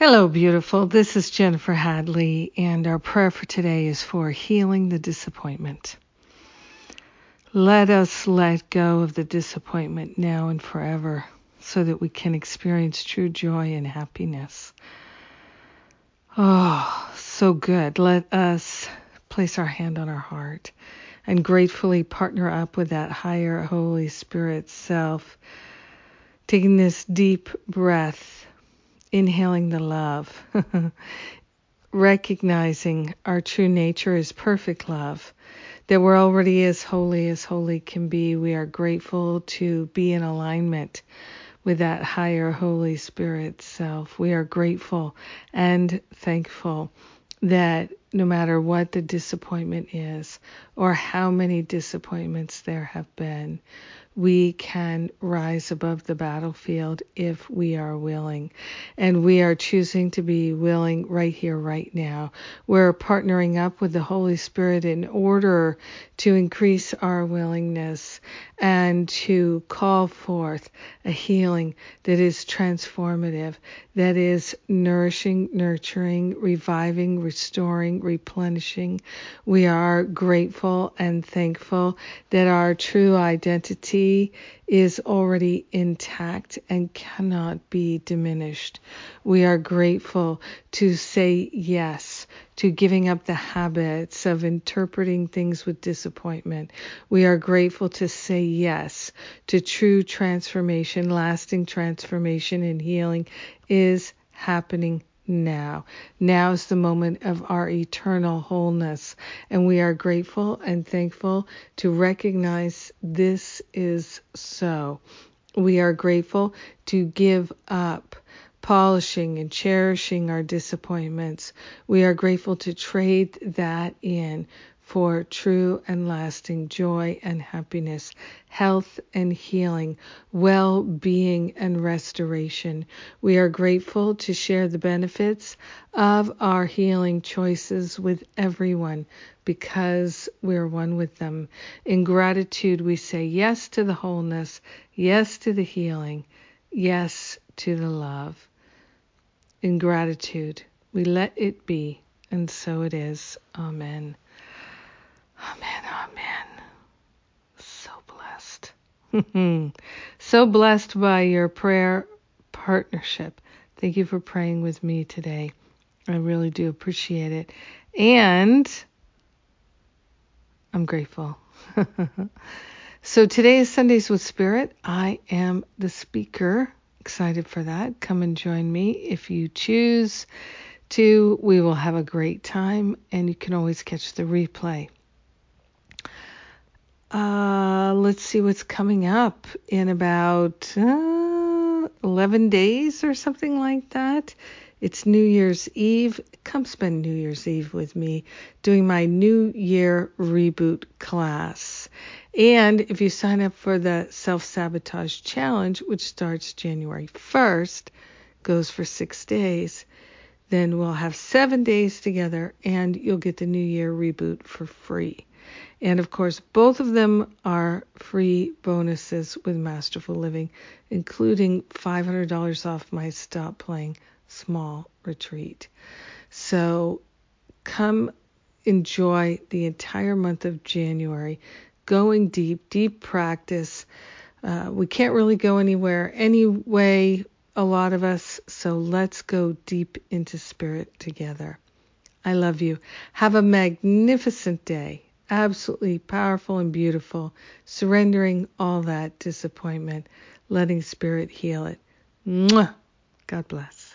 Hello, beautiful. This is Jennifer Hadley, and our prayer for today is for healing the disappointment. Let us let go of the disappointment now and forever so that we can experience true joy and happiness. Oh, so good. Let us place our hand on our heart and gratefully partner up with that higher Holy Spirit self, taking this deep breath inhaling the love, recognizing our true nature is perfect love, that we're already as holy as holy can be. We are grateful to be in alignment with that higher Holy Spirit self. We are grateful and thankful that no matter what the disappointment is or how many disappointments there have been, we can rise above the battlefield if we are willing. And we are choosing to be willing right here, right now. We're partnering up with the Holy Spirit in order to increase our willingness and to call forth a healing that is transformative, that is nourishing, nurturing, reviving, restoring, replenishing. We are grateful and thankful that our true identity is already intact and cannot be diminished. We are grateful to say yes to giving up the habits of interpreting things with disappointment. We are grateful to say yes to true transformation, lasting transformation and healing is happening now. Now is the moment of our eternal wholeness. And we are grateful and thankful to recognize this is so. We are grateful to give up polishing and cherishing our disappointments. We are grateful to trade that in for true and lasting joy and happiness, health and healing, well being and restoration. We are grateful to share the benefits of our healing choices with everyone because we're one with them. In gratitude, we say yes to the wholeness, yes to the healing, yes to the love. In gratitude, we let it be, and so it is. Amen. Amen, amen. So blessed. so blessed by your prayer partnership. Thank you for praying with me today. I really do appreciate it. And I'm grateful. so today is Sundays with Spirit. I am the speaker. Excited for that. Come and join me if you choose to. We will have a great time, and you can always catch the replay. Uh, let's see what's coming up in about uh, 11 days or something like that. It's New Year's Eve. Come spend New Year's Eve with me doing my New Year reboot class. And if you sign up for the Self Sabotage Challenge, which starts January 1st, goes for six days, then we'll have seven days together and you'll get the New Year reboot for free. And of course, both of them are free bonuses with Masterful Living, including $500 off my Stop Playing Small retreat. So come enjoy the entire month of January, going deep, deep practice. Uh, we can't really go anywhere anyway, a lot of us, so let's go deep into spirit together. I love you. Have a magnificent day absolutely powerful and beautiful, surrendering all that disappointment, letting spirit heal it. Mwah! God bless.